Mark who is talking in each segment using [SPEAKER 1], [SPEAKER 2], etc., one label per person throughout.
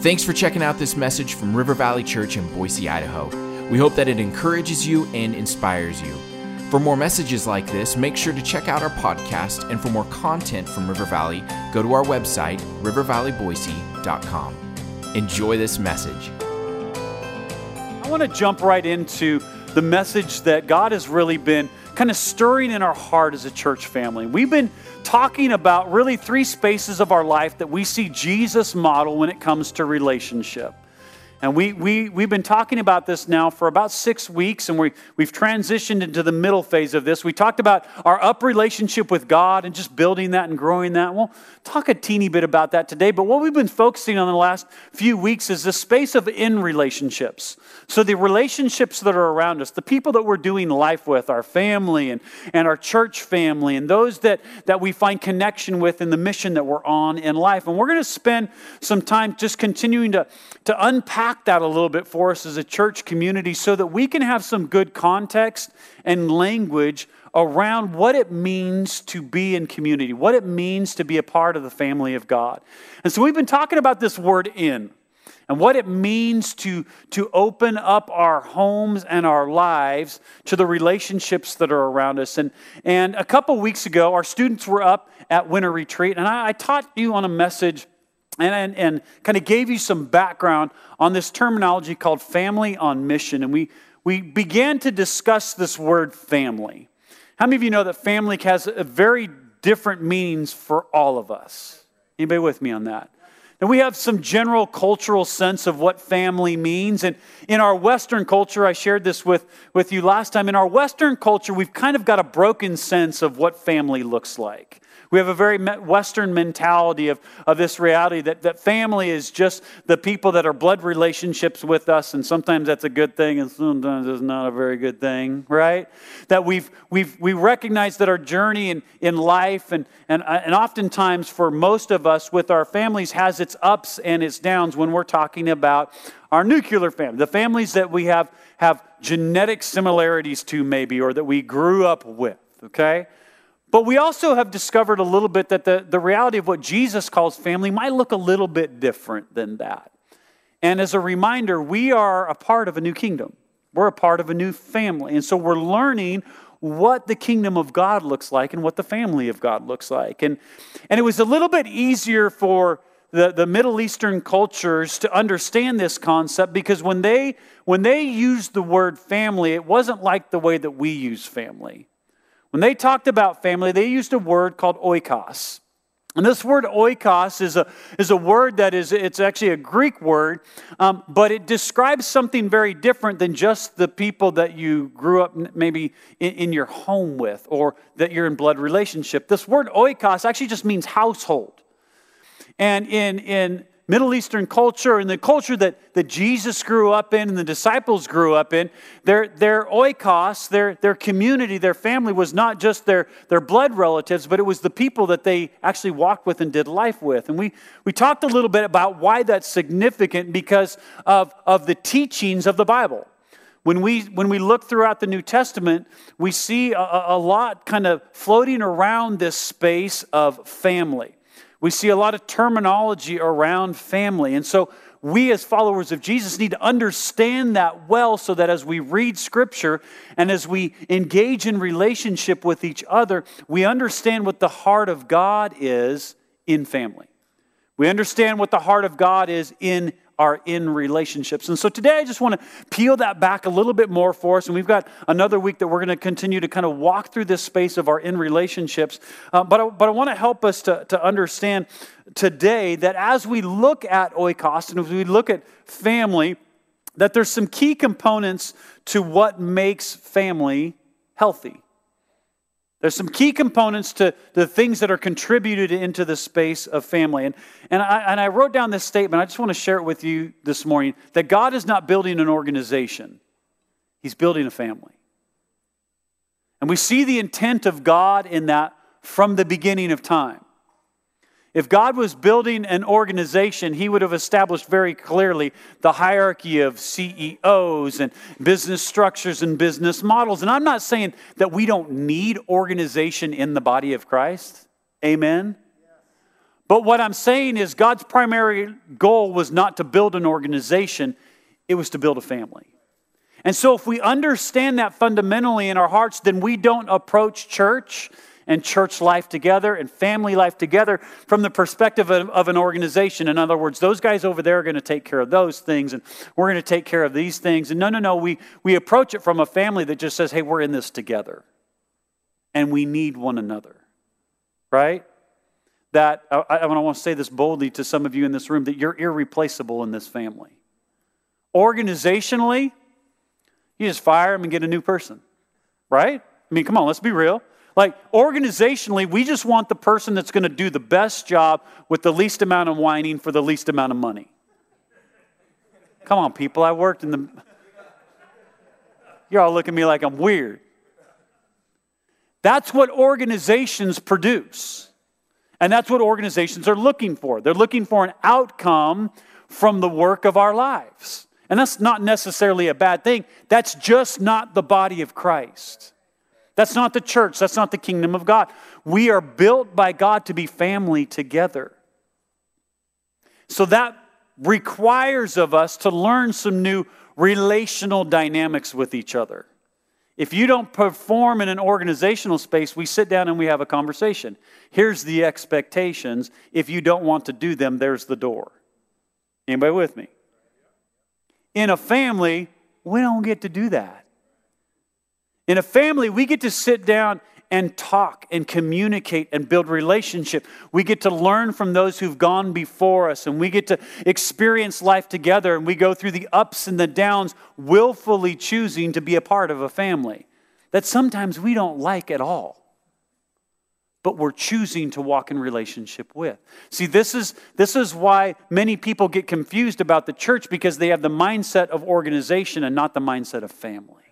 [SPEAKER 1] Thanks for checking out this message from River Valley Church in Boise, Idaho. We hope that it encourages you and inspires you. For more messages like this, make sure to check out our podcast, and for more content from River Valley, go to our website, rivervalleyboise.com. Enjoy this message.
[SPEAKER 2] I want to jump right into the message that God has really been kind of stirring in our heart as a church family. We've been talking about really three spaces of our life that we see Jesus model when it comes to relationship. And we, we, we've been talking about this now for about six weeks, and we, we've transitioned into the middle phase of this. We talked about our up relationship with God and just building that and growing that. We'll talk a teeny bit about that today. But what we've been focusing on the last few weeks is the space of in relationships. So, the relationships that are around us, the people that we're doing life with, our family and, and our church family, and those that, that we find connection with in the mission that we're on in life. And we're going to spend some time just continuing to, to unpack that a little bit for us as a church community so that we can have some good context and language around what it means to be in community, what it means to be a part of the family of God. And so we've been talking about this word in and what it means to, to open up our homes and our lives to the relationships that are around us. And, and a couple weeks ago, our students were up at Winter Retreat, and I, I taught you on a message and, and, and kind of gave you some background on this terminology called family on mission. And we, we began to discuss this word family. How many of you know that family has a very different meanings for all of us? Anybody with me on that? And we have some general cultural sense of what family means. And in our Western culture, I shared this with, with you last time. In our Western culture, we've kind of got a broken sense of what family looks like. We have a very Western mentality of, of this reality that, that family is just the people that are blood relationships with us, and sometimes that's a good thing, and sometimes it's not a very good thing, right? That we've, we've, we recognize that our journey in, in life, and, and, uh, and oftentimes for most of us with our families, has its ups and its downs when we're talking about our nuclear family, the families that we have, have genetic similarities to, maybe, or that we grew up with, okay? But we also have discovered a little bit that the, the reality of what Jesus calls family might look a little bit different than that. And as a reminder, we are a part of a new kingdom. We're a part of a new family. And so we're learning what the kingdom of God looks like and what the family of God looks like. And, and it was a little bit easier for the, the Middle Eastern cultures to understand this concept because when they, when they used the word family, it wasn't like the way that we use family. When they talked about family, they used a word called oikos. And this word oikos is a, is a word that is, it's actually a Greek word, um, but it describes something very different than just the people that you grew up maybe in, in your home with or that you're in blood relationship. This word oikos actually just means household. And in, in Middle Eastern culture and the culture that, that Jesus grew up in and the disciples grew up in, their, their oikos, their, their community, their family was not just their, their blood relatives, but it was the people that they actually walked with and did life with. And we, we talked a little bit about why that's significant because of, of the teachings of the Bible. When we, when we look throughout the New Testament, we see a, a lot kind of floating around this space of family. We see a lot of terminology around family. And so we, as followers of Jesus, need to understand that well so that as we read Scripture and as we engage in relationship with each other, we understand what the heart of God is in family. We understand what the heart of God is in are in relationships. And so today I just want to peel that back a little bit more for us. And we've got another week that we're going to continue to kind of walk through this space of our in relationships. Uh, but, I, but I want to help us to, to understand today that as we look at oikos and as we look at family, that there's some key components to what makes family healthy. There's some key components to the things that are contributed into the space of family. And, and, I, and I wrote down this statement. I just want to share it with you this morning that God is not building an organization, He's building a family. And we see the intent of God in that from the beginning of time. If God was building an organization, he would have established very clearly the hierarchy of CEOs and business structures and business models. And I'm not saying that we don't need organization in the body of Christ. Amen. But what I'm saying is, God's primary goal was not to build an organization, it was to build a family. And so, if we understand that fundamentally in our hearts, then we don't approach church and church life together and family life together from the perspective of, of, an organization. In other words, those guys over there are going to take care of those things, and we're going to take care of these things. And no, no, no, we, we approach it from a family that just says, hey, we're in this together, and we need one another, right? That, I, I want to say this boldly to some of you in this room, that you're irreplaceable in this family. Organizationally, you just fire them and get a new person, right? I mean, come on, let's be real. Like organizationally, we just want the person that's going to do the best job with the least amount of whining for the least amount of money. Come on, people. I worked in the. You're all looking at me like I'm weird. That's what organizations produce. And that's what organizations are looking for. They're looking for an outcome from the work of our lives. And that's not necessarily a bad thing. That's just not the body of Christ. That's not the church. That's not the kingdom of God. We are built by God to be family together. So that requires of us to learn some new relational dynamics with each other. If you don't perform in an organizational space, we sit down and we have a conversation. Here's the expectations. If you don't want to do them, there's the door. Anybody with me? In a family, we don't get to do that. In a family, we get to sit down and talk and communicate and build relationship. We get to learn from those who've gone before us and we get to experience life together and we go through the ups and the downs, willfully choosing to be a part of a family that sometimes we don't like at all. But we're choosing to walk in relationship with. See, this is, this is why many people get confused about the church because they have the mindset of organization and not the mindset of family.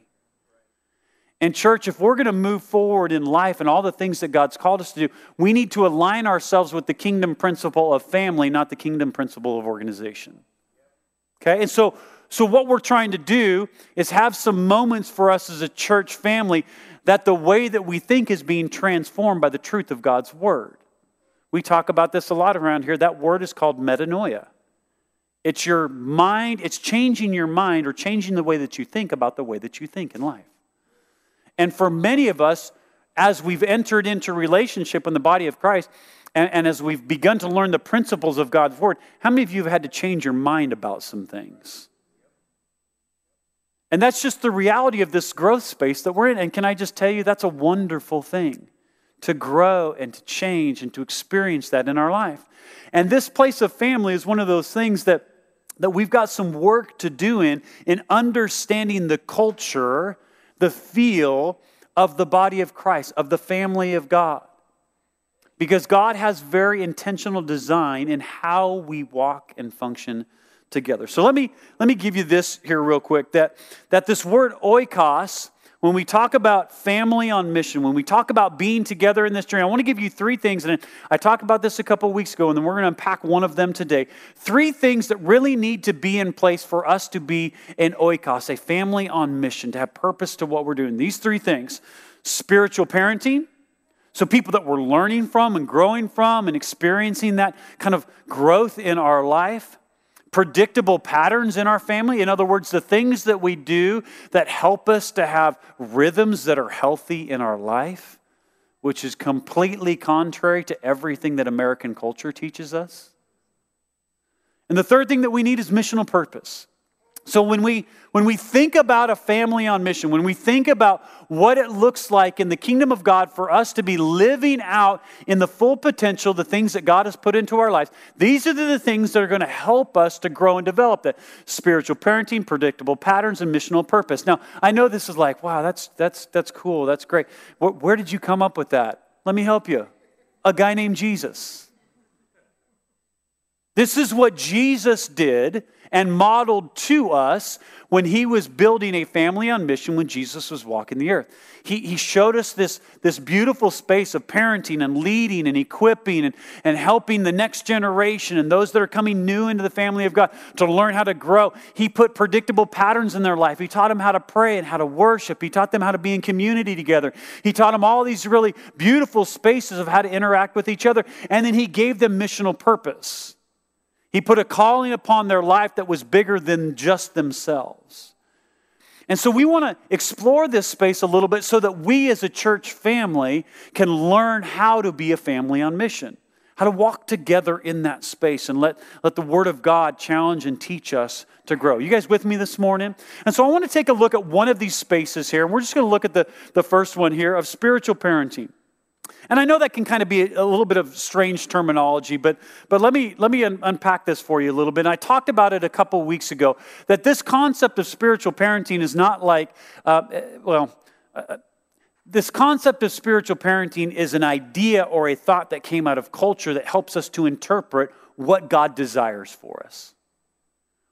[SPEAKER 2] And, church, if we're going to move forward in life and all the things that God's called us to do, we need to align ourselves with the kingdom principle of family, not the kingdom principle of organization. Okay? And so, so what we're trying to do is have some moments for us as a church family that the way that we think is being transformed by the truth of God's word. We talk about this a lot around here. That word is called metanoia. It's your mind, it's changing your mind or changing the way that you think about the way that you think in life. And for many of us, as we've entered into relationship in the body of Christ, and, and, as we've begun to learn the principles of God's Word, how many of you have had to change your mind about some things? And that's just the reality of this growth space that we're in. And can I just tell you, that's a wonderful thing to grow and to change and to experience that in our life. And this place of family is one of those things that, that we've got some work to do in, in understanding the culture the feel of the body of Christ, of the family of God. Because God has very intentional design in how we walk and function together. So let me let me give you this here real quick that that this word oikos when we talk about family on mission, when we talk about being together in this journey, I want to give you three things. And I talked about this a couple weeks ago, and then we're going to unpack one of them today. Three things that really need to be in place for us to be an oikos, a family on mission, to have purpose to what we're doing. These three things spiritual parenting. So, people that we're learning from and growing from and experiencing that kind of growth in our life predictable patterns in our family. In other words, the things that we do that help us to have rhythms that are healthy in our life, which is completely contrary to everything that American culture teaches us. And the third thing that we need is missional purpose. So when we when we think about a family on mission, when we think about what it looks like in the kingdom of God for us to be living out in the full potential the things that God has put into our lives, these are the things that are going to help us to grow and develop that spiritual parenting, predictable patterns, and missional purpose. Now, I know this is like, wow, that's that's that's cool, that's great. Where, where did you come up with that? Let me help you. A guy named Jesus. This is what Jesus did and modeled to us when he was building a family on mission when Jesus was walking the earth. He, he showed us this, this beautiful space of parenting and leading and equipping and, and helping the next generation and those that are coming new into the family of God to learn how to grow. He put predictable patterns in their life. He taught them how to pray and how to worship. He taught them how to be in community together. He taught them all these really beautiful spaces of how to interact with each other. And then he gave them missional purpose. He put a calling upon their life that was bigger than just themselves. And so we want to explore this space a little bit so that we as a church family can learn how to be a family on mission, how to walk together in that space and let, let the Word of God challenge and teach us to grow. You guys with me this morning? And so I want to take a look at one of these spaces here. And we're just going to look at the, the first one here of spiritual parenting. And I know that can kind of be a little bit of strange terminology, but, but let me, let me un- unpack this for you a little bit. And I talked about it a couple weeks ago that this concept of spiritual parenting is not like, uh, eh, well, uh, uh, this concept of spiritual parenting is an idea or a thought that came out of culture that helps us to interpret what God desires for us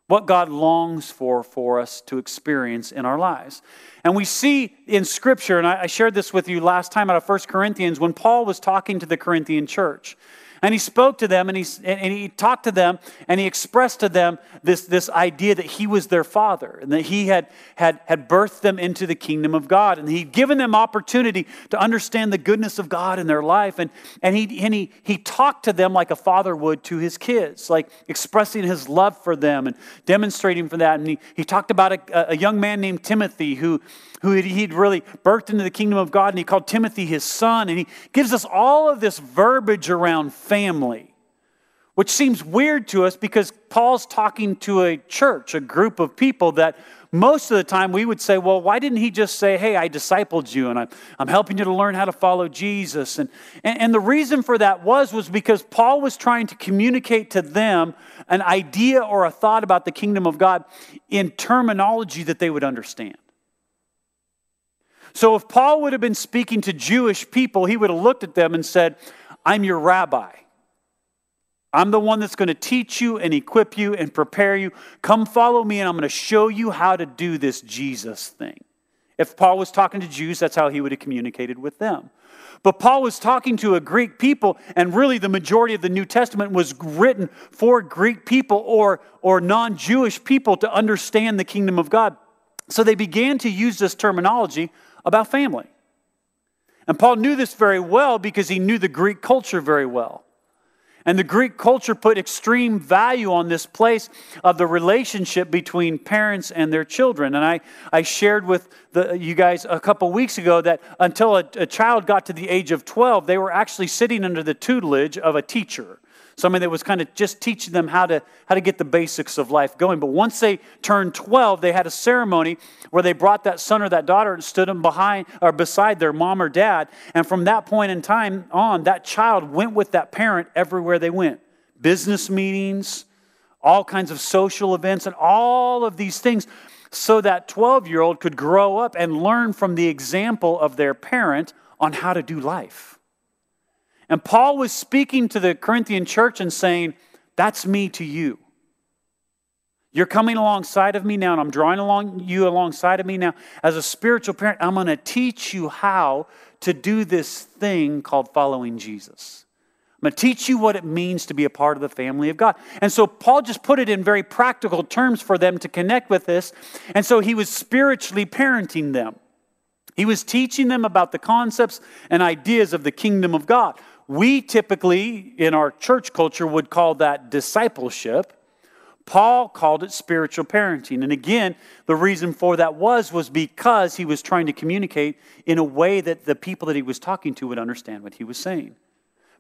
[SPEAKER 2] what God longs for for us to experience in our lives. And we see in Scripture, and I shared this with you last time out of 1 Corinthians, when Paul was talking to the Corinthian church. And he spoke to them and he, and he talked to them and he expressed to them this, this idea that he was their father and that he had, had, had birthed them into the kingdom of God. And he'd given them opportunity to understand the goodness of God in their life. And, and, he, and he, he talked to them like a father would to his kids, like expressing his love for them and demonstrating for that. And he, he talked about a, a young man named Timothy who, who he'd really birthed into the kingdom of God, and he called Timothy his son. And he gives us all of this verbiage around family, which seems weird to us because Paul's talking to a church, a group of people that most of the time we would say, well, why didn't he just say, hey, I discipled you and I'm, I'm helping you to learn how to follow Jesus? And, and, and the reason for that was, was because Paul was trying to communicate to them an idea or a thought about the kingdom of God in terminology that they would understand. So if Paul would have been speaking to Jewish people, he would have looked at them and said, I'm your rabbi. I'm the one that's going to teach you and equip you and prepare you. Come follow me, and I'm going to show you how to do this Jesus thing. If Paul was talking to Jews, that's how he would have communicated with them. But Paul was talking to a Greek people, and really the majority of the New Testament was written for Greek people or, or non Jewish people to understand the kingdom of God. So they began to use this terminology about family. And Paul knew this very well because he knew the Greek culture very well. And the Greek culture put extreme value on this place of the relationship between parents and their children. And I, I shared with the, you guys a couple weeks ago that until a, a child got to the age of 12, they were actually sitting under the tutelage of a teacher somebody that was kind of just teaching them how to, how to get the basics of life going. But once they turned 12, they had a ceremony where they brought that son or that daughter and stood them behind or beside their mom or dad. And from that point in time on, that child went with that parent everywhere they went business meetings, all kinds of social events, and all of these things so that 12 year old could grow up and learn from the example of their parent on how to do life. And Paul was speaking to the Corinthian church and saying, That's me to you. You're coming alongside of me now, and I'm drawing along you alongside of me now. As a spiritual parent, I'm going to teach you how to do this thing called following Jesus. I'm going to teach you what it means to be a part of the family of God. And so Paul just put it in very practical terms for them to connect with this. And so he was spiritually parenting them. He was teaching them about the concepts and ideas of the kingdom of God. We typically, in our church culture, would call that discipleship. Paul called it spiritual parenting. And again, the reason for that was was because he was trying to communicate in a way that the people that he was talking to would understand what he was saying.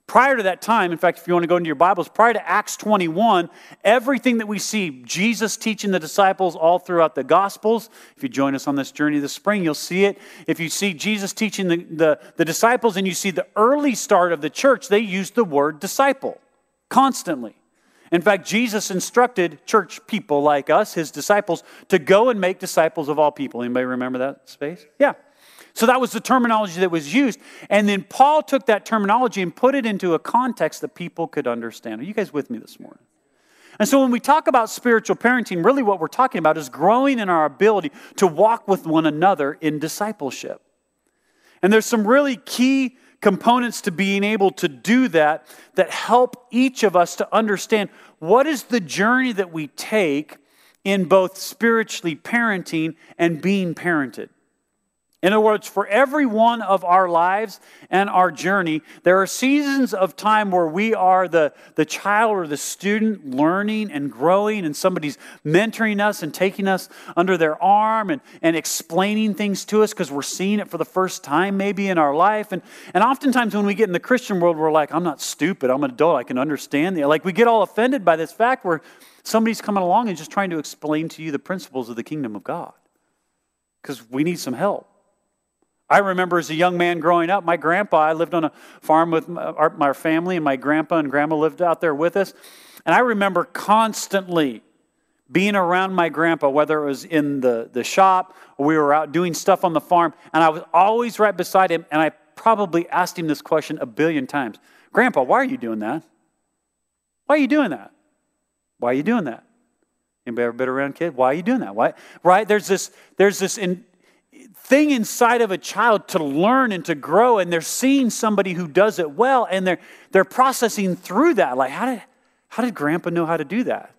[SPEAKER 2] Prior to that time, in fact, if you want to go into your Bibles, prior to Acts 21, everything that we see Jesus teaching the disciples all throughout the Gospels, if you join us on this journey this spring, you'll see it. If you see Jesus teaching the, the, the disciples and you see the early start of the church, they used the word disciple constantly. In fact, Jesus instructed church people like us, his disciples, to go and make disciples of all people. Anybody remember that space? Yeah. So that was the terminology that was used. And then Paul took that terminology and put it into a context that people could understand. Are you guys with me this morning? And so when we talk about spiritual parenting, really what we're talking about is growing in our ability to walk with one another in discipleship. And there's some really key components to being able to do that that help each of us to understand what is the journey that we take in both spiritually parenting and being parented. In other words, for every one of our lives and our journey, there are seasons of time where we are the, the child or the student learning and growing, and somebody's mentoring us and taking us under their arm and, and explaining things to us because we're seeing it for the first time maybe in our life. And, and oftentimes when we get in the Christian world, we're like, I'm not stupid, I'm an adult, I can understand. Like we get all offended by this fact where somebody's coming along and just trying to explain to you the principles of the kingdom of God because we need some help. I remember as a young man growing up, my grandpa, I lived on a farm with my family, and my grandpa and grandma lived out there with us. And I remember constantly being around my grandpa, whether it was in the, the shop or we were out doing stuff on the farm, and I was always right beside him. And I probably asked him this question a billion times Grandpa, why are you doing that? Why are you doing that? Why are you doing that? Anybody ever been around kid? Why are you doing that? Why? Right? There's this, there's this in, thing inside of a child to learn and to grow, and they're seeing somebody who does it well, and they're, they're processing through that. Like, how did, how did grandpa know how to do that?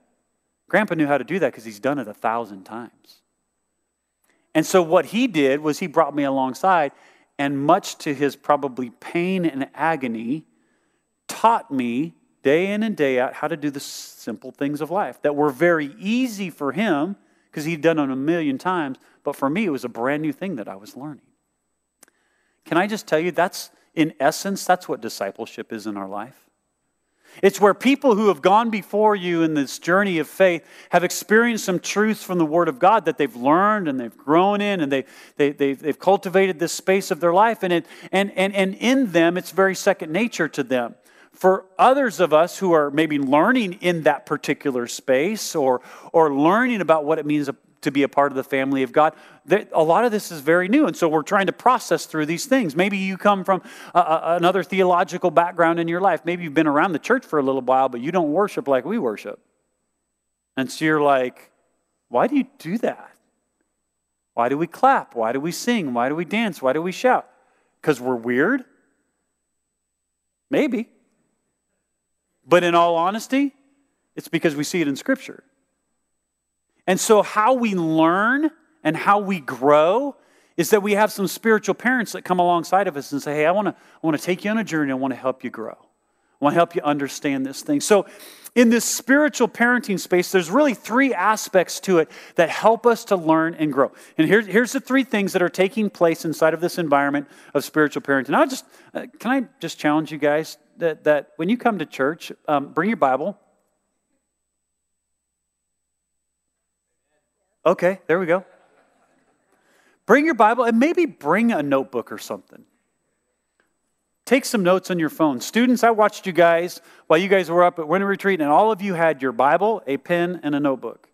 [SPEAKER 2] Grandpa knew how to do that because he's done it a thousand times. And so, what he did was he brought me alongside, and much to his probably pain and agony, taught me day in and day out how to do the simple things of life that were very easy for him because he'd done it a million times, but for me, it was a brand new thing that I was learning. Can I just tell you, that's in essence, that's what discipleship is in our life. It's where people who have gone before you in this journey of faith have experienced some truths from the Word of God that they've learned and they've grown in and they, they, they've, they've cultivated this space of their life. And, it, and, and, and in them, it's very second nature to them. For others of us who are maybe learning in that particular space or, or learning about what it means to be a part of the family of God. A lot of this is very new, and so we're trying to process through these things. Maybe you come from a, another theological background in your life. Maybe you've been around the church for a little while, but you don't worship like we worship. And so you're like, why do you do that? Why do we clap? Why do we sing? Why do we dance? Why do we shout? Because we're weird? Maybe. But in all honesty, it's because we see it in Scripture. And so, how we learn and how we grow is that we have some spiritual parents that come alongside of us and say, Hey, I want to I want to take you on a journey. I want to help you grow. I want to help you understand this thing. So, in this spiritual parenting space, there's really three aspects to it that help us to learn and grow. And here's, here's the three things that are taking place inside of this environment of spiritual parenting. I just, uh, can I just challenge you guys that, that when you come to church, um, bring your Bible, Okay, there we go. Bring your Bible and maybe bring a notebook or something. Take some notes on your phone. Students, I watched you guys while you guys were up at winter retreat, and all of you had your Bible, a pen, and a notebook.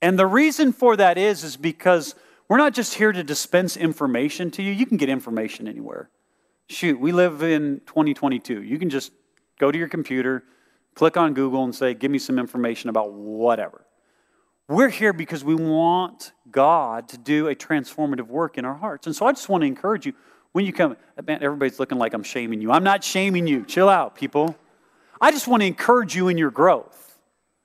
[SPEAKER 2] And the reason for that is, is because we're not just here to dispense information to you. You can get information anywhere. Shoot, we live in 2022. You can just go to your computer, click on Google, and say, Give me some information about whatever. We're here because we want God to do a transformative work in our hearts. And so I just want to encourage you when you come, man, everybody's looking like I'm shaming you. I'm not shaming you. Chill out, people. I just want to encourage you in your growth,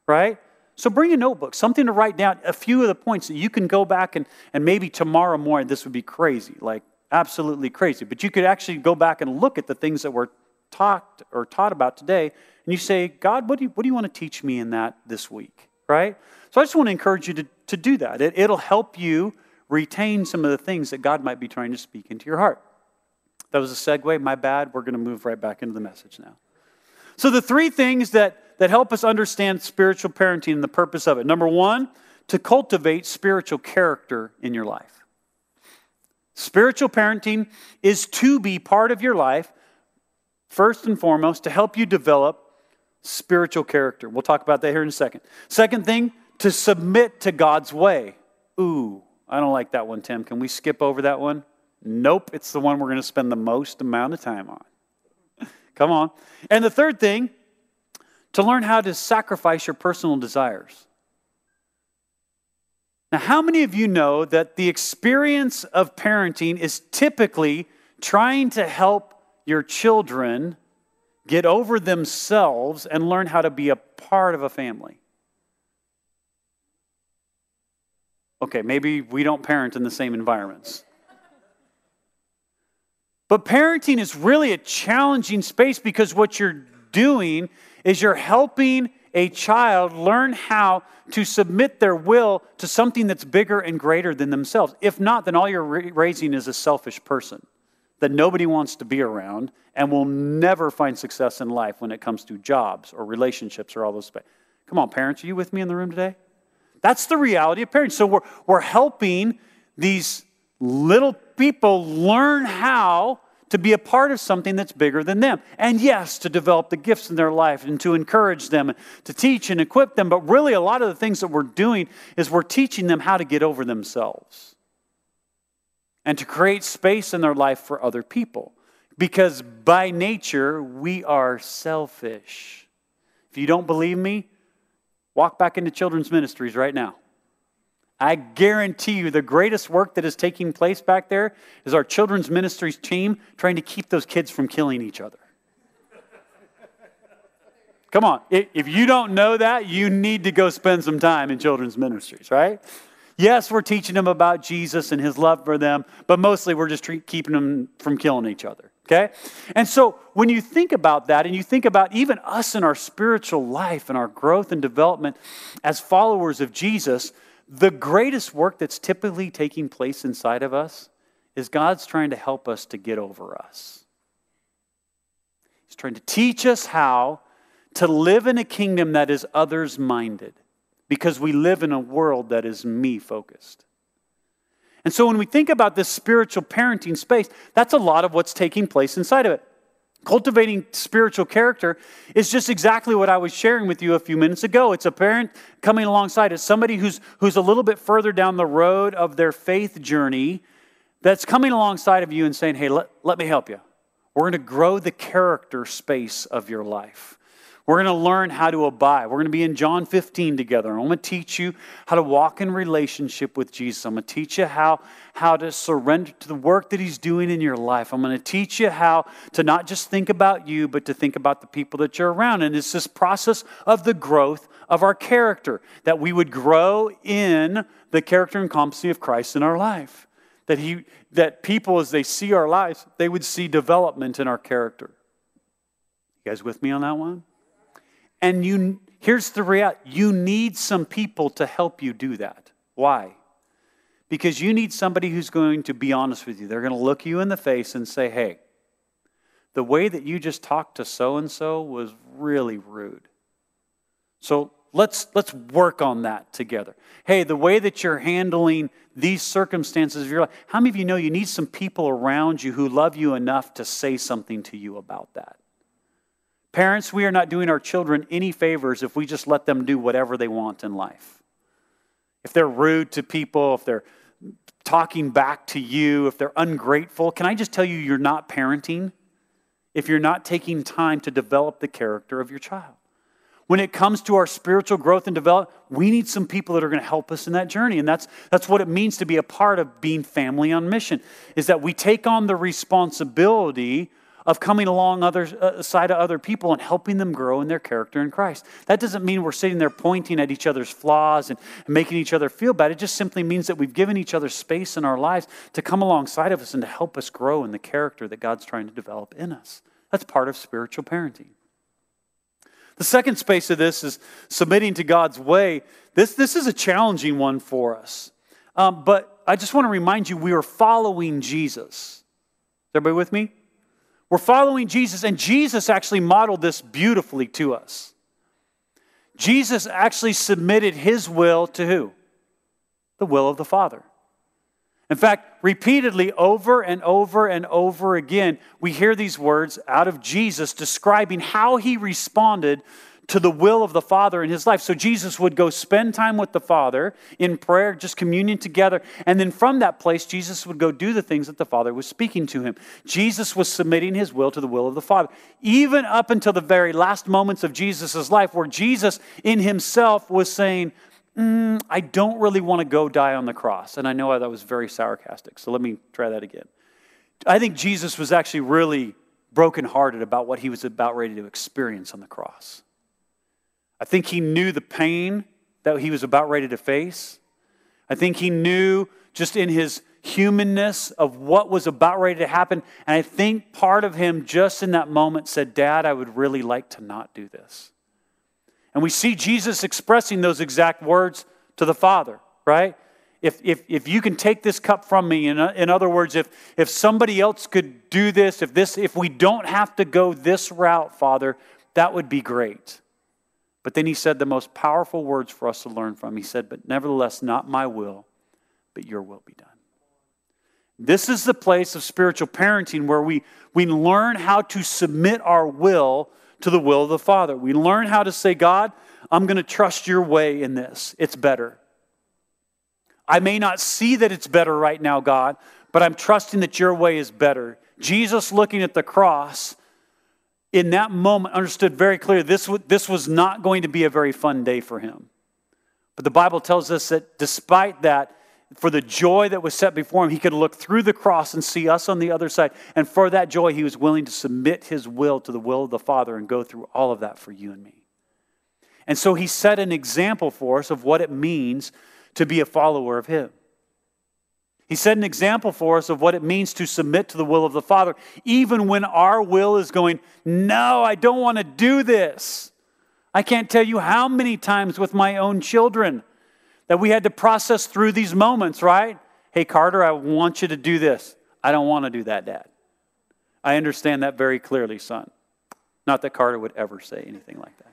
[SPEAKER 2] right? So bring a notebook, something to write down, a few of the points that you can go back and, and maybe tomorrow morning, this would be crazy, like absolutely crazy. But you could actually go back and look at the things that were talked or taught about today, and you say, God, what do you, what do you want to teach me in that this week, right? So I just want to encourage you to, to do that. It, it'll help you retain some of the things that God might be trying to speak into your heart. That was a segue. My bad. We're going to move right back into the message now. So, the three things that, that help us understand spiritual parenting and the purpose of it number one, to cultivate spiritual character in your life. Spiritual parenting is to be part of your life, first and foremost, to help you develop spiritual character. We'll talk about that here in a second. Second thing, to submit to God's way. Ooh, I don't like that one, Tim. Can we skip over that one? Nope, it's the one we're going to spend the most amount of time on. Come on. And the third thing, to learn how to sacrifice your personal desires. Now, how many of you know that the experience of parenting is typically trying to help your children get over themselves and learn how to be a part of a family? Okay, maybe we don't parent in the same environments. But parenting is really a challenging space because what you're doing is you're helping a child learn how to submit their will to something that's bigger and greater than themselves. If not, then all you're raising is a selfish person that nobody wants to be around and will never find success in life when it comes to jobs or relationships or all those things. Come on, parents, are you with me in the room today? That's the reality of parenting. So we're, we're helping these little people learn how to be a part of something that's bigger than them. And yes, to develop the gifts in their life and to encourage them, to teach and equip them. But really, a lot of the things that we're doing is we're teaching them how to get over themselves and to create space in their life for other people. Because by nature, we are selfish. If you don't believe me, walk back into children's ministries right now. I guarantee you the greatest work that is taking place back there is our children's ministries team trying to keep those kids from killing each other. Come on, if you don't know that, you need to go spend some time in children's ministries, right? Yes, we're teaching them about Jesus and his love for them, but mostly we're just keeping them from killing each other, okay? And so when you think about that and you think about even us in our spiritual life and our growth and development as followers of Jesus, the greatest work that's typically taking place inside of us is God's trying to help us to get over us. He's trying to teach us how to live in a kingdom that is others minded because we live in a world that is me focused. And so when we think about this spiritual parenting space, that's a lot of what's taking place inside of it. Cultivating spiritual character is just exactly what I was sharing with you a few minutes ago. It's a parent coming alongside. It's somebody who's, who's a little bit further down the road of their faith journey that's coming alongside of you and saying, Hey, let, let me help you. We're going to grow the character space of your life. We're going to learn how to abide. We're going to be in John 15 together. I'm going to teach you how to walk in relationship with Jesus. I'm going to teach you how, how to surrender to the work that He's doing in your life. I'm going to teach you how to not just think about you, but to think about the people that you're around. And it's this process of the growth of our character, that we would grow in the character and competency of Christ in our life. That, he, that people, as they see our lives, they would see development in our character. You guys with me on that one? And you, here's the reality you need some people to help you do that. Why? Because you need somebody who's going to be honest with you. They're going to look you in the face and say, hey, the way that you just talked to so and so was really rude. So let's, let's work on that together. Hey, the way that you're handling these circumstances of your life, how many of you know you need some people around you who love you enough to say something to you about that? Parents, we are not doing our children any favors if we just let them do whatever they want in life. If they're rude to people, if they're talking back to you, if they're ungrateful, can I just tell you, you're not parenting if you're not taking time to develop the character of your child. When it comes to our spiritual growth and development, we need some people that are going to help us in that journey. And that's, that's what it means to be a part of being family on mission, is that we take on the responsibility of coming along other uh, side of other people and helping them grow in their character in Christ. That doesn't mean we're sitting there pointing at each other's flaws and, and making each other feel bad. It just simply means that we've given each other space in our lives to come alongside of us and to help us grow in the character that God's trying to develop in us. That's part of spiritual parenting. The second space of this is submitting to God's way. This, this is a challenging one for us. Um, but I just want to remind you we are following Jesus. Is everybody with me? We're following Jesus, and Jesus actually modeled this beautifully to us. Jesus actually submitted his will to who? The will of the Father. In fact, repeatedly, over and over and over again, we hear these words out of Jesus describing how he responded to the will of the Father in his life. So Jesus would go spend time with the Father in prayer, just communion together. And then from that place, Jesus would go do the things that the Father was speaking to him. Jesus was submitting his will to the will of the Father. Even up until the very last moments of Jesus' life, where Jesus in himself was saying, mm, I don't really want to go die on the cross. And I know that was very sarcastic. So let me try that again. I think Jesus was actually really brokenhearted about what he was about ready to experience on the cross. I think he knew the pain that he was about ready to face. I think he knew just in his humanness of what was about ready to happen. And I think part of him just in that moment said, Dad, I would really like to not do this. And we see Jesus expressing those exact words to the Father, right? If, if, if you can take this cup from me, in, in other words, if, if somebody else could do this, if, this, if we don't have to go this route, Father, that would be great. But then he said the most powerful words for us to learn from. He said, But nevertheless, not my will, but your will be done. This is the place of spiritual parenting where we, we learn how to submit our will to the will of the Father. We learn how to say, God, I'm going to trust your way in this. It's better. I may not see that it's better right now, God, but I'm trusting that your way is better. Jesus looking at the cross in that moment understood very clearly this, this was not going to be a very fun day for him. But the Bible tells us that despite that, for the joy that was set before him, he could look through the cross and see us on the other side. And for that joy, he was willing to submit his will to the will of the Father and go through all of that for you and me. And so he set an example for us of what it means to be a follower of him. He set an example for us of what it means to submit to the will of the Father, even when our will is going, No, I don't want to do this. I can't tell you how many times with my own children that we had to process through these moments, right? Hey, Carter, I want you to do this. I don't want to do that, Dad. I understand that very clearly, son. Not that Carter would ever say anything like that.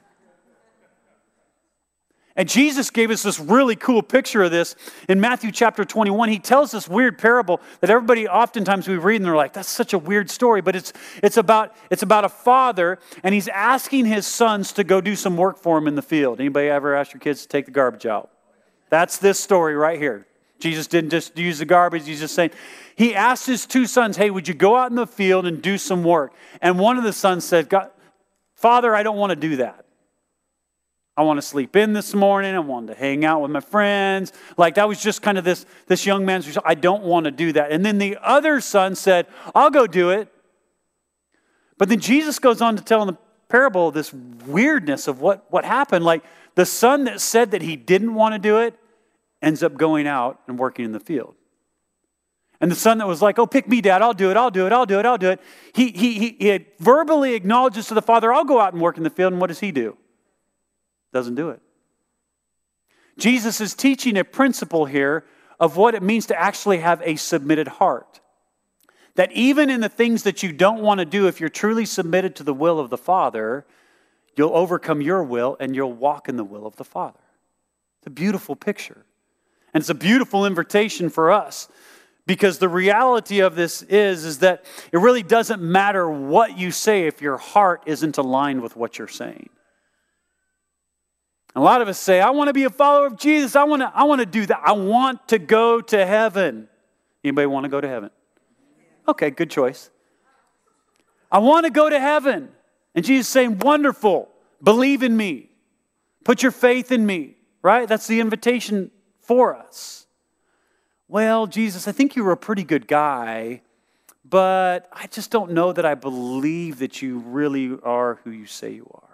[SPEAKER 2] And Jesus gave us this really cool picture of this in Matthew chapter 21. He tells this weird parable that everybody oftentimes we read and they're like, that's such a weird story. But it's, it's, about, it's about a father and he's asking his sons to go do some work for him in the field. Anybody ever ask your kids to take the garbage out? That's this story right here. Jesus didn't just use the garbage, he's just saying, he asked his two sons, Hey, would you go out in the field and do some work? And one of the sons said, God, Father, I don't want to do that. I want to sleep in this morning. I wanted to hang out with my friends. Like that was just kind of this, this young man's response. I don't want to do that. And then the other son said, I'll go do it. But then Jesus goes on to tell in the parable this weirdness of what, what happened. Like the son that said that he didn't want to do it ends up going out and working in the field. And the son that was like, Oh, pick me, dad, I'll do it, I'll do it, I'll do it, I'll do it. He, he, he, he verbally acknowledges to the father, I'll go out and work in the field. And what does he do? Doesn't do it. Jesus is teaching a principle here of what it means to actually have a submitted heart. That even in the things that you don't want to do, if you're truly submitted to the will of the Father, you'll overcome your will and you'll walk in the will of the Father. It's a beautiful picture. And it's a beautiful invitation for us because the reality of this is is that it really doesn't matter what you say if your heart isn't aligned with what you're saying. A lot of us say, I want to be a follower of Jesus. I want to, I want to do that. I want to go to heaven. Anybody want to go to heaven? Okay, good choice. I want to go to heaven. And Jesus saying, Wonderful. Believe in me. Put your faith in me, right? That's the invitation for us. Well, Jesus, I think you were a pretty good guy, but I just don't know that I believe that you really are who you say you are.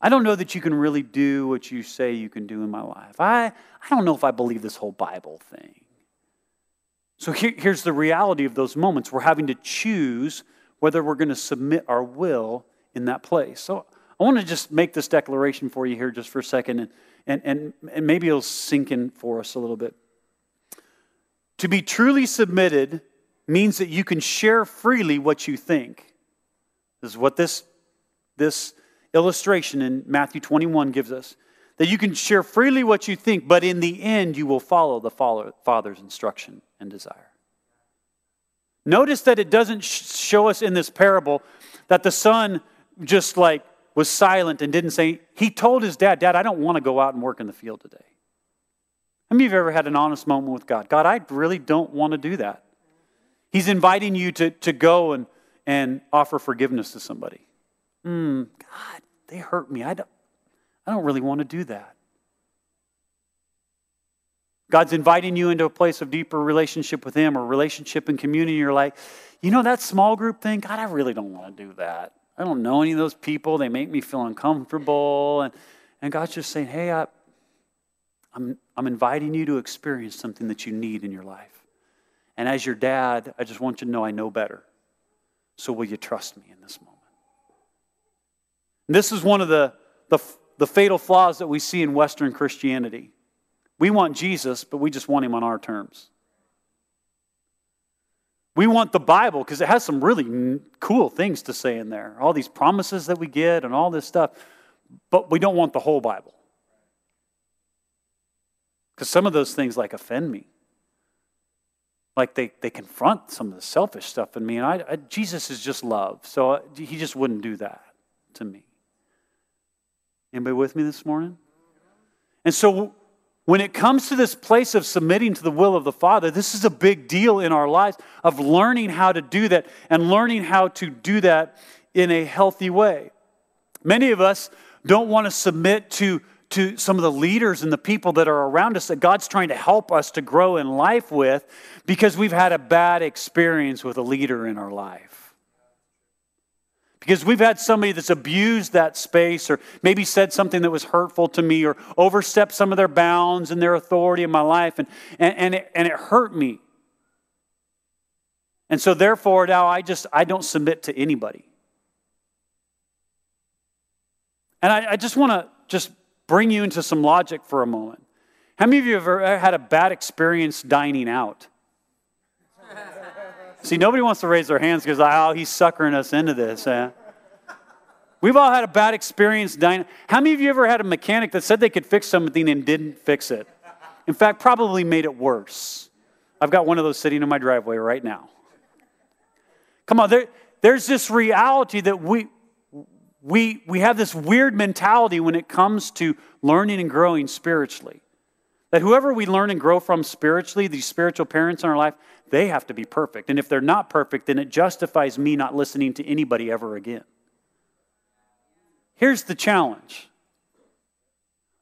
[SPEAKER 2] I don't know that you can really do what you say you can do in my life. I, I don't know if I believe this whole Bible thing. So here, here's the reality of those moments. We're having to choose whether we're going to submit our will in that place. So I want to just make this declaration for you here just for a second, and, and, and, and maybe it'll sink in for us a little bit. To be truly submitted means that you can share freely what you think. This is what this, this illustration in Matthew 21 gives us that you can share freely what you think, but in the end, you will follow the Father's instruction and desire. Notice that it doesn't show us in this parable that the son just like was silent and didn't say, he told his dad, Dad, I don't want to go out and work in the field today. How many of you ever had an honest moment with God? God, I really don't want to do that. He's inviting you to, to go and, and offer forgiveness to somebody. Mm, God, they hurt me. I don't, I don't really want to do that. God's inviting you into a place of deeper relationship with Him or relationship and community. You're like, you know, that small group thing, God, I really don't want to do that. I don't know any of those people. They make me feel uncomfortable. And, and God's just saying, hey, I, I'm, I'm inviting you to experience something that you need in your life. And as your dad, I just want you to know I know better. So will you trust me in this moment? And this is one of the, the, the fatal flaws that we see in Western Christianity. We want Jesus, but we just want him on our terms. We want the Bible because it has some really cool things to say in there. All these promises that we get and all this stuff. But we don't want the whole Bible. Because some of those things like offend me. Like they, they confront some of the selfish stuff in me. And I, I Jesus is just love. So I, he just wouldn't do that to me. Anybody with me this morning? And so when it comes to this place of submitting to the will of the Father, this is a big deal in our lives of learning how to do that and learning how to do that in a healthy way. Many of us don't want to submit to, to some of the leaders and the people that are around us that God's trying to help us to grow in life with because we've had a bad experience with a leader in our life. Because we've had somebody that's abused that space or maybe said something that was hurtful to me or overstepped some of their bounds and their authority in my life, and, and, and, it, and it hurt me. And so therefore now I just I don't submit to anybody. And I, I just want to just bring you into some logic for a moment. How many of you have ever had a bad experience dining out? See, nobody wants to raise their hands because, oh, he's suckering us into this. Eh? We've all had a bad experience dining. How many of you ever had a mechanic that said they could fix something and didn't fix it? In fact, probably made it worse. I've got one of those sitting in my driveway right now. Come on, there, there's this reality that we, we, we have this weird mentality when it comes to learning and growing spiritually. That whoever we learn and grow from spiritually, these spiritual parents in our life, they have to be perfect. And if they're not perfect, then it justifies me not listening to anybody ever again. Here's the challenge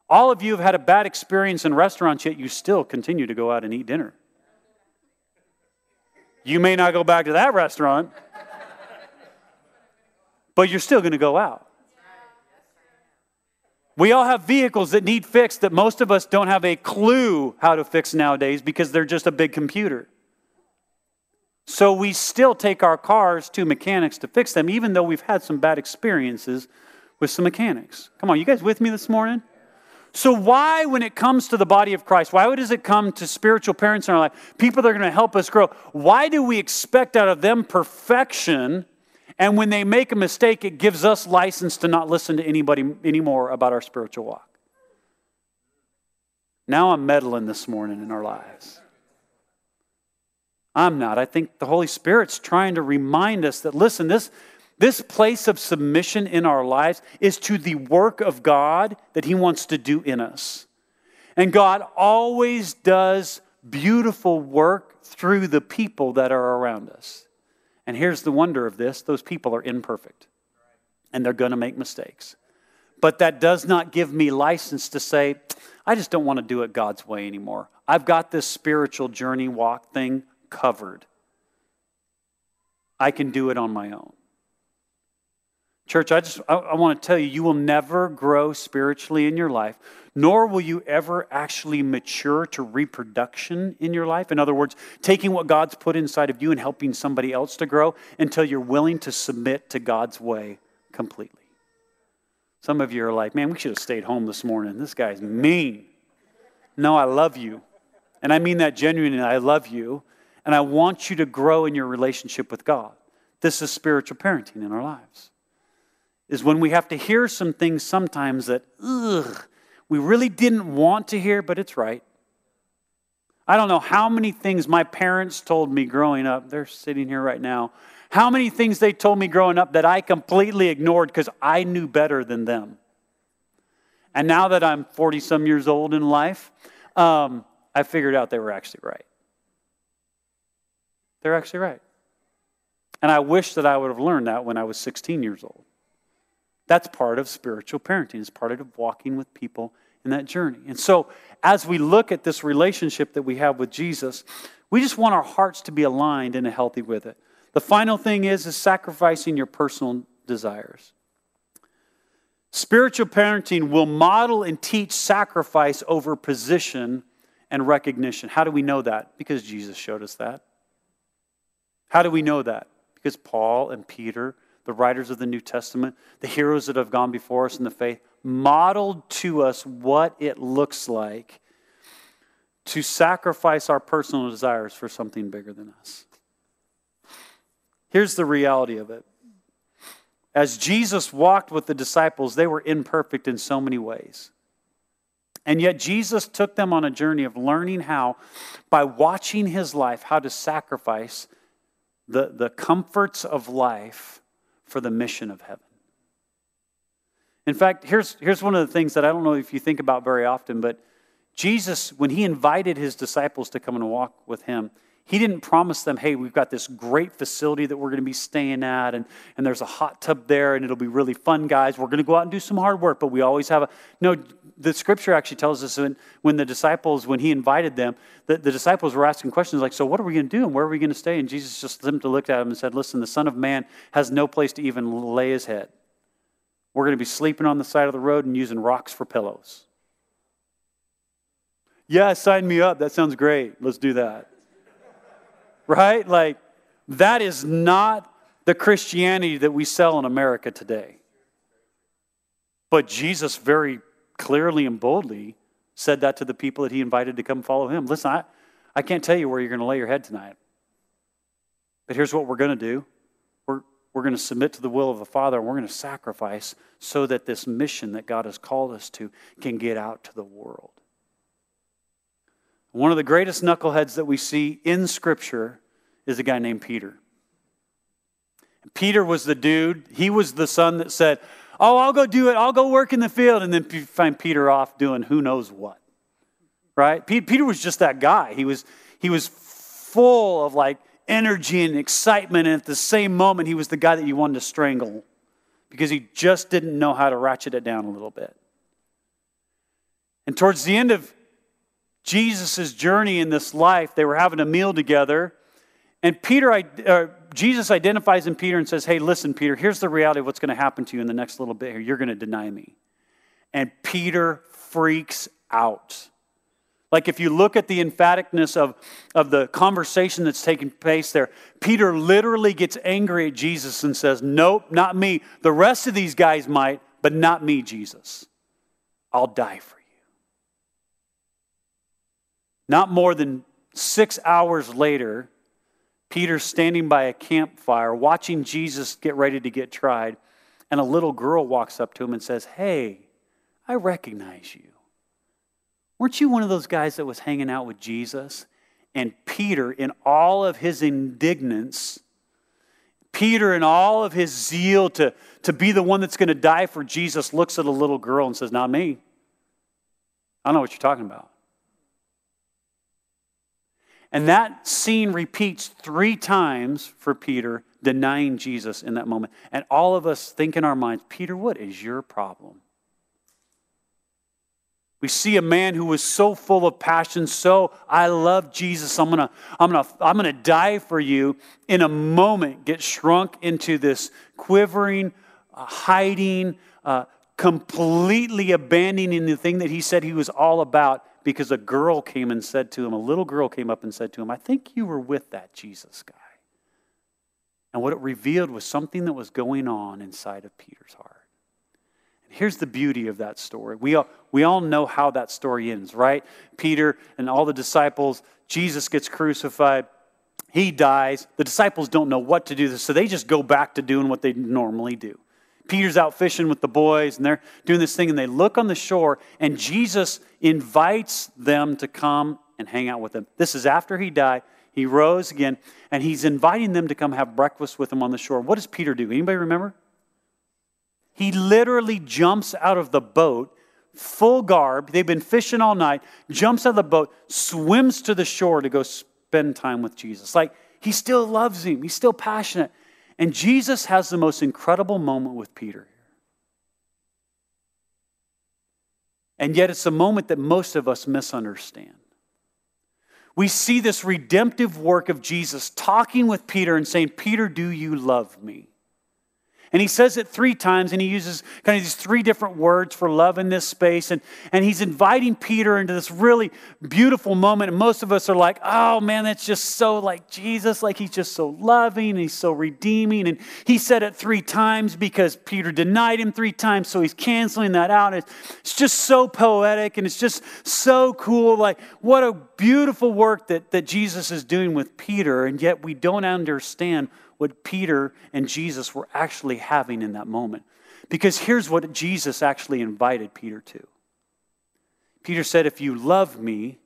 [SPEAKER 2] all of you have had a bad experience in restaurants, yet you still continue to go out and eat dinner. You may not go back to that restaurant, but you're still going to go out. We all have vehicles that need fixed that most of us don't have a clue how to fix nowadays because they're just a big computer. So we still take our cars to mechanics to fix them, even though we've had some bad experiences with some mechanics. Come on, you guys with me this morning? So, why, when it comes to the body of Christ, why does it come to spiritual parents in our life, people that are going to help us grow? Why do we expect out of them perfection and when they make a mistake, it gives us license to not listen to anybody anymore about our spiritual walk. Now I'm meddling this morning in our lives. I'm not. I think the Holy Spirit's trying to remind us that, listen, this, this place of submission in our lives is to the work of God that He wants to do in us. And God always does beautiful work through the people that are around us. And here's the wonder of this those people are imperfect and they're going to make mistakes. But that does not give me license to say, I just don't want to do it God's way anymore. I've got this spiritual journey walk thing covered. I can do it on my own. Church, I just I, I want to tell you, you will never grow spiritually in your life, nor will you ever actually mature to reproduction in your life. In other words, taking what God's put inside of you and helping somebody else to grow until you're willing to submit to God's way completely. Some of you are like, man, we should have stayed home this morning. This guy's mean. No, I love you. And I mean that genuinely. I love you. And I want you to grow in your relationship with God. This is spiritual parenting in our lives is when we have to hear some things sometimes that, ugh, we really didn't want to hear, but it's right. I don't know how many things my parents told me growing up, they're sitting here right now, How many things they told me growing up that I completely ignored because I knew better than them. And now that I'm 40 some years old in life, um, I figured out they were actually right. They're actually right. And I wish that I would have learned that when I was 16 years old. That's part of spiritual parenting, it's part of walking with people in that journey. And so, as we look at this relationship that we have with Jesus, we just want our hearts to be aligned and healthy with it. The final thing is, is sacrificing your personal desires. Spiritual parenting will model and teach sacrifice over position and recognition. How do we know that? Because Jesus showed us that. How do we know that? Because Paul and Peter, the writers of the New Testament, the heroes that have gone before us in the faith, modeled to us what it looks like to sacrifice our personal desires for something bigger than us. Here's the reality of it. As Jesus walked with the disciples, they were imperfect in so many ways. And yet, Jesus took them on a journey of learning how, by watching his life, how to sacrifice the, the comforts of life for the mission of heaven. In fact, here's, here's one of the things that I don't know if you think about very often, but Jesus, when he invited his disciples to come and walk with him, he didn't promise them, hey, we've got this great facility that we're going to be staying at, and, and there's a hot tub there, and it'll be really fun, guys. We're going to go out and do some hard work, but we always have a. No, the scripture actually tells us when, when the disciples, when he invited them, the, the disciples were asking questions like, so what are we going to do, and where are we going to stay? And Jesus just simply looked at them and said, listen, the Son of Man has no place to even lay his head. We're going to be sleeping on the side of the road and using rocks for pillows. Yeah, sign me up. That sounds great. Let's do that right? Like, that is not the Christianity that we sell in America today. But Jesus very clearly and boldly said that to the people that he invited to come follow him. Listen, I, I can't tell you where you're going to lay your head tonight. But here's what we're going to do we're, we're going to submit to the will of the Father, and we're going to sacrifice so that this mission that God has called us to can get out to the world. One of the greatest knuckleheads that we see in Scripture is a guy named Peter. Peter was the dude, he was the son that said, Oh, I'll go do it, I'll go work in the field. And then find Peter off doing who knows what. Right? Peter was just that guy. He was, he was full of like energy and excitement. And at the same moment, he was the guy that you wanted to strangle because he just didn't know how to ratchet it down a little bit. And towards the end of Jesus' journey in this life. They were having a meal together. And Peter, uh, Jesus identifies in Peter and says, Hey, listen, Peter, here's the reality of what's going to happen to you in the next little bit here. You're going to deny me. And Peter freaks out. Like if you look at the emphaticness of, of the conversation that's taking place there, Peter literally gets angry at Jesus and says, Nope, not me. The rest of these guys might, but not me, Jesus. I'll die for you. not more than six hours later, Peter's standing by a campfire watching Jesus get ready to get tried, and a little girl walks up to him and says, Hey, I recognize you. Weren't you one of those guys that was hanging out with Jesus? And Peter, in all of his indignance, Peter, in all of his zeal to, to be the one that's going to die for Jesus, looks at a little girl and says, Not me. I don't know what you're talking about. And that scene repeats three times for Peter, denying Jesus in that moment. And all of us think in our minds, Peter, what is your problem? We see a man who was so full of passion, so I love Jesus, I'm gonna, I'm gonna, I'm gonna die for you, in a moment get shrunk into this quivering, uh, hiding, uh, completely abandoning the thing that he said he was all about because a girl came and said to him, a little girl came up and said to him, I think you were with that Jesus guy. And what it revealed was something that was going on inside of Peter's heart. And here's the beauty of that story. We all, we all know how that story ends, right? Peter and all the disciples, Jesus gets crucified. He dies. The disciples don't know what to do, so they just go back to doing what they normally do. Peter's out fishing with the boys and they're doing this thing and they look on the shore and Jesus invites them to come and hang out with them. This is after he died. He rose again, and he's inviting them to come have breakfast with him on the shore. What does Peter do? Anybody remember? He literally jumps out of the boat, full garb. They've been fishing all night, jumps out of the boat, swims to the shore to go spend time with Jesus. Like he still loves him, he's still passionate. And Jesus has the most incredible moment with Peter. And yet, it's a moment that most of us misunderstand. We see this redemptive work of Jesus talking with Peter and saying, Peter, do you love me? And he says it three times, and he uses kind of these three different words for love in this space. And, and he's inviting Peter into this really beautiful moment. And most of us are like, oh man, that's just so like Jesus. Like he's just so loving, and he's so redeeming. And he said it three times because Peter denied him three times. So he's canceling that out. It's, it's just so poetic, and it's just so cool. Like, what a beautiful work that, that Jesus is doing with Peter. And yet we don't understand what Peter and Jesus were actually having in that moment. Because here's what Jesus actually invited Peter to Peter said, If you love me,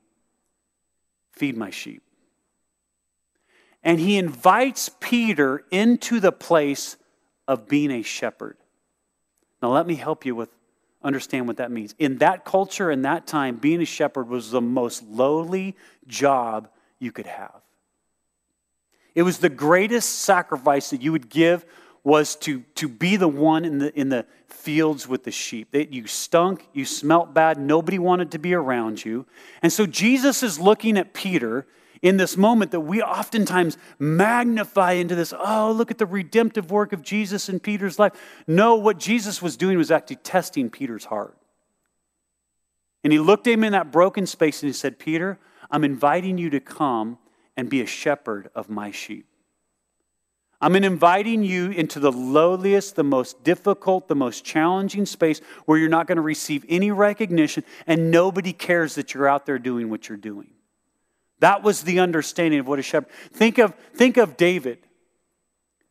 [SPEAKER 2] feed my sheep. And he invites Peter into the place of being a shepherd. Now, let me help you with understand what that means. In that culture, in that time, being a shepherd was the most lowly job you could have. It was the greatest sacrifice that you would give was to, to be the one in the, in the fields with the sheep. That you stunk, you smelt bad, nobody wanted to be around you. And so Jesus is looking at Peter in this moment that we oftentimes magnify into this oh, look at the redemptive work of Jesus in Peter's life. No, what Jesus was doing was actually testing Peter's heart. And he looked at him in that broken space and he said, Peter, I'm inviting you to come and be a shepherd of my sheep. I'm inviting you into the lowliest, the most difficult, the most challenging space where you're not going to receive any recognition and nobody cares that you're out there doing what you're doing. That was the understanding of what a shepherd. Think of, think of David.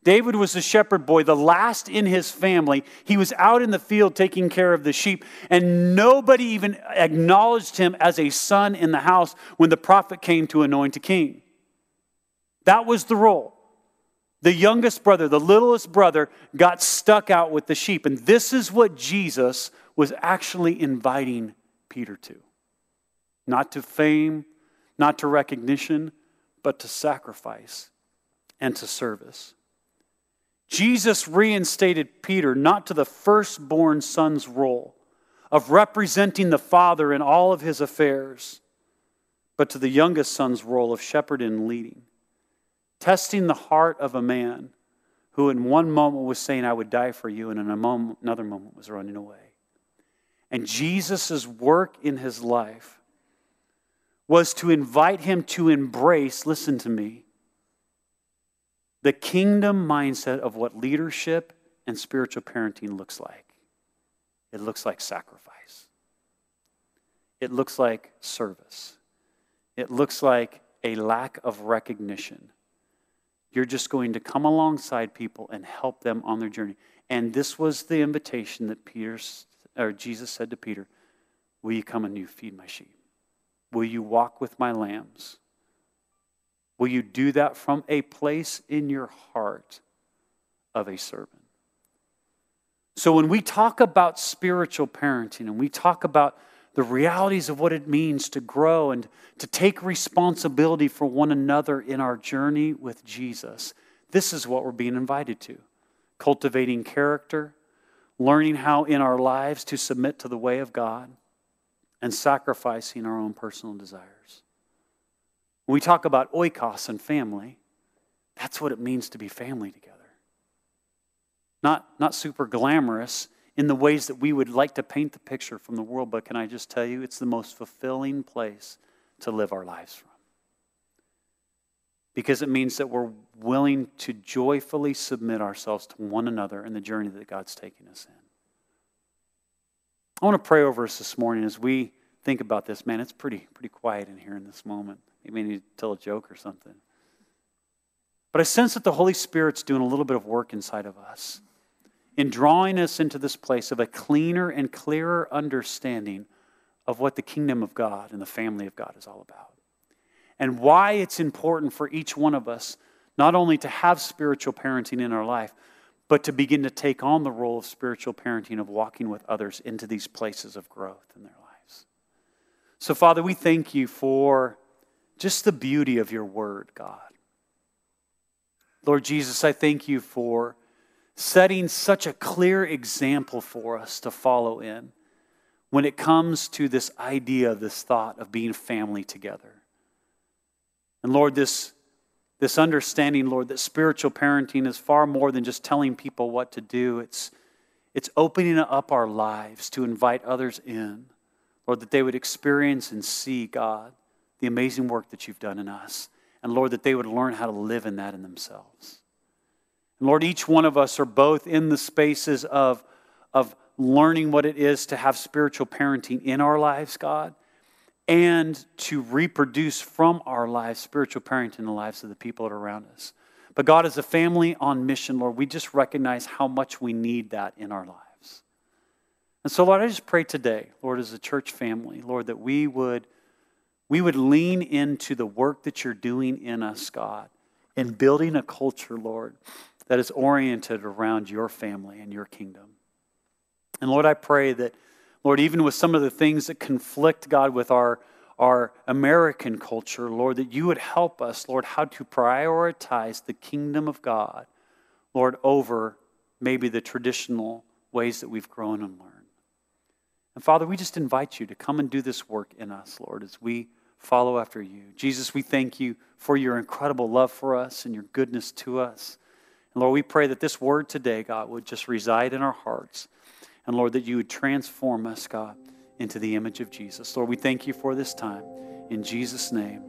[SPEAKER 2] David was a shepherd boy, the last in his family. He was out in the field taking care of the sheep, and nobody even acknowledged him as a son in the house when the prophet came to anoint a king. That was the role. The youngest brother, the littlest brother, got stuck out with the sheep. And this is what Jesus was actually inviting Peter to not to fame, not to recognition, but to sacrifice and to service. Jesus reinstated Peter not to the firstborn son's role of representing the father in all of his affairs, but to the youngest son's role of shepherd and leading testing the heart of a man who in one moment was saying, I would die for you, and in moment, another moment was running away. And Jesus' work in his life was to invite him to embrace, listen to me, the kingdom mindset of what leadership and spiritual parenting looks like. It looks like sacrifice, it looks like service, it looks like a lack of recognition you're just going to come alongside people and help them on their journey. And this was the invitation that Peter, or Jesus said to Peter, Will you come and you feed my sheep? Will you walk with my lambs? Will you do that from a place in your heart of a servant? So, when we talk about spiritual parenting and we talk about the realities of what it means to grow and to take responsibility for one another in our journey with Jesus. This is what we're being invited to cultivating character, learning how in our lives to submit to the way of God, and sacrificing our own personal desires. When we talk about oikos and family, that's what it means to be family together. Not, not super glamorous in the ways that we would like to paint the picture from the world, but can I just tell you, it's the most fulfilling place to live our lives from. Because it means that we're willing to joyfully submit ourselves to one another in the journey that God's taking us in. I want to pray over us this morning as we think about this. Man, it's pretty, pretty quiet in here in this moment. Maybe I need to tell a joke or something. But I sense that the Holy Spirit's doing a little bit of work inside of us in drawing us into this place of a cleaner and clearer understanding of what the kingdom of God and the family of God is all about. and why it's important for each one of us not only to have spiritual parenting in our life, but to begin to take on the role of spiritual parenting, of walking with others into these places of growth in their lives. So, Father, we thank you for just the beauty of your word, God. Lord Jesus, I thank you for setting such a clear example for us to follow in when it comes to this idea, this thought of being family together. And Lord, this, this understanding, Lord, that spiritual parenting is far more than just telling people what to do. It's, it's opening up our lives to invite others in. Lord, that they would experience and see, God, the amazing work that you've done in us. And Lord, that they would learn how to live in that in themselves. And Lord, each one of us are both in the spaces of, of learning what it is to have spiritual parenting in our lives, God, and to reproduce from our lives spiritual parenting in the lives of the people that are around us. But God, as a family on mission, Lord, we just recognize how much we need that in our lives. And so, Lord, I just pray today, Lord, as a church family, Lord, that we would, we would lean into the work that you're doing in us, God, in building a culture, Lord, that is oriented around your family and your kingdom. And Lord, I pray that Lord, even with some of the things that conflict, God, with our, our American culture, Lord, that you would help us, Lord, how to prioritize the kingdom of God, Lord, over maybe the traditional ways that we've grown and learned. And Father, we just invite you to come and do this work in us, Lord, as we follow after you. Jesus, we thank you for your incredible love for us and your goodness to us. Lord, we pray that this word today, God, would just reside in our hearts. And Lord, that you would transform us, God, into the image of Jesus. Lord, we thank you for this time. In Jesus' name,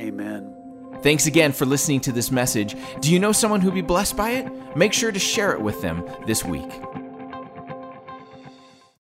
[SPEAKER 2] amen.
[SPEAKER 1] Thanks again for listening to this message. Do you know someone who'd be blessed by it? Make sure to share it with them this week.